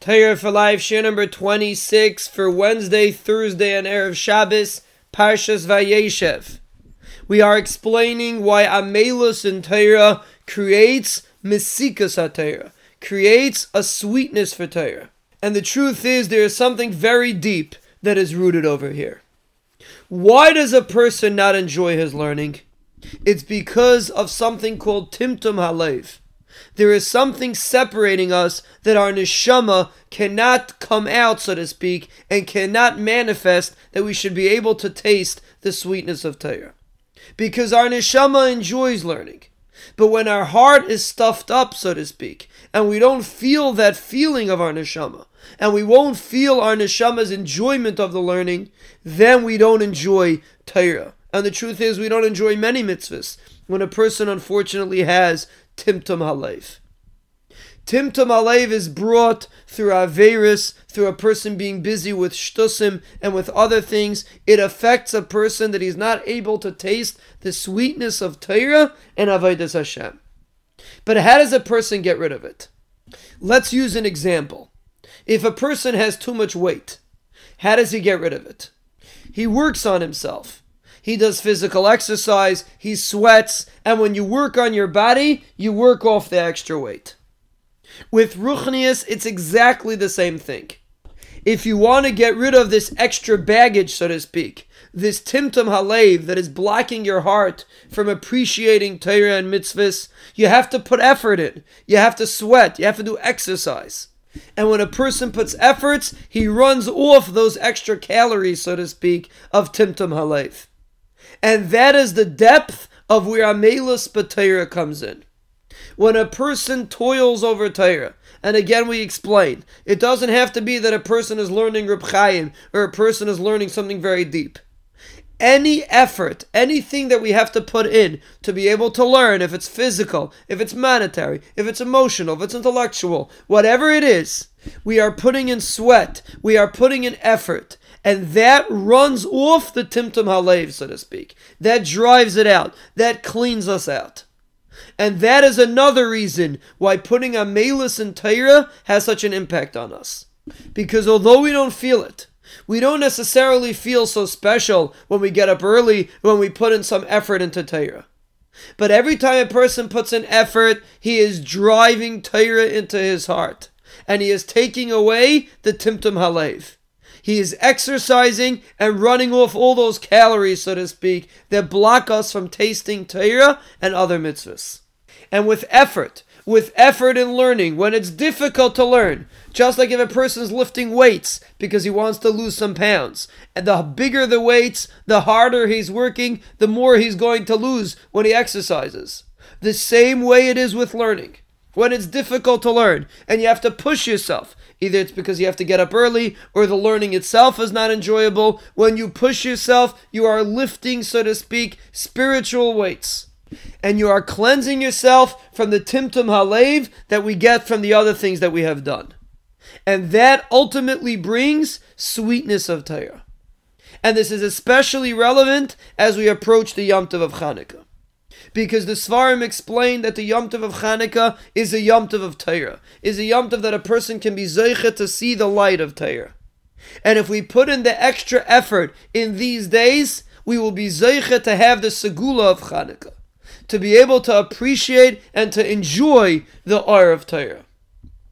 Torah for Life, shiur number 26 for Wednesday, Thursday, and Erev Shabbos, Parshas Vayeshev. We are explaining why Amelus in Torah creates Mesikas HaTorah, creates a sweetness for Torah. And the truth is, there is something very deep that is rooted over here. Why does a person not enjoy his learning? It's because of something called Timtum Halev. There is something separating us that our neshama cannot come out, so to speak, and cannot manifest that we should be able to taste the sweetness of Torah. Because our neshama enjoys learning. But when our heart is stuffed up, so to speak, and we don't feel that feeling of our neshama, and we won't feel our neshama's enjoyment of the learning, then we don't enjoy Torah. And the truth is, we don't enjoy many mitzvahs when a person unfortunately has Timtum Halev. Timtum Halev is brought through Averis, through a person being busy with shtusim and with other things. It affects a person that he's not able to taste the sweetness of Torah and Avodas Hashem. But how does a person get rid of it? Let's use an example. If a person has too much weight, how does he get rid of it? He works on himself. He does physical exercise, he sweats, and when you work on your body, you work off the extra weight. With Ruchnius, it's exactly the same thing. If you want to get rid of this extra baggage, so to speak, this timtum halev that is blocking your heart from appreciating Torah and mitzvahs, you have to put effort in. You have to sweat. You have to do exercise. And when a person puts efforts, he runs off those extra calories, so to speak, of timtum halev. And that is the depth of where Amelus B'Torah comes in. When a person toils over Torah, and again we explain, it doesn't have to be that a person is learning Reb Chaim or a person is learning something very deep. Any effort, anything that we have to put in to be able to learn, if it's physical, if it's monetary, if it's emotional, if it's intellectual, whatever it is, we are putting in sweat, we are putting in effort, and that runs off the Timtum Halev, so to speak. That drives it out. That cleans us out. And that is another reason why putting Amelus in Torah has such an impact on us. Because although we don't feel it, we don't necessarily feel so special when we get up early, when we put in some effort into Torah. But every time a person puts in effort, he is driving Torah into his heart. And he is taking away the Timtum Halev. He is exercising and running off all those calories, so to speak, that block us from tasting Torah and other mitzvahs. And with effort, with effort in learning, when it's difficult to learn, just like if a person's lifting weights because he wants to lose some pounds, and the bigger the weights, the harder he's working, the more he's going to lose when he exercises. The same way it is with learning. When it's difficult to learn and you have to push yourself, Either it's because you have to get up early or the learning itself is not enjoyable. When you push yourself, you are lifting, so to speak, spiritual weights. And you are cleansing yourself from the timtum halev that we get from the other things that we have done. And that ultimately brings sweetness of Torah. And this is especially relevant as we approach the Yom Tov of Chanukah because the Svarim explained that the Yom Tov of Chanukah is a Yom Tov of Torah, is a Yom Tov that a person can be zeichet to see the light of Torah. And if we put in the extra effort in these days, we will be zeichet to have the segula of Chanukah, to be able to appreciate and to enjoy the Ohr of Torah.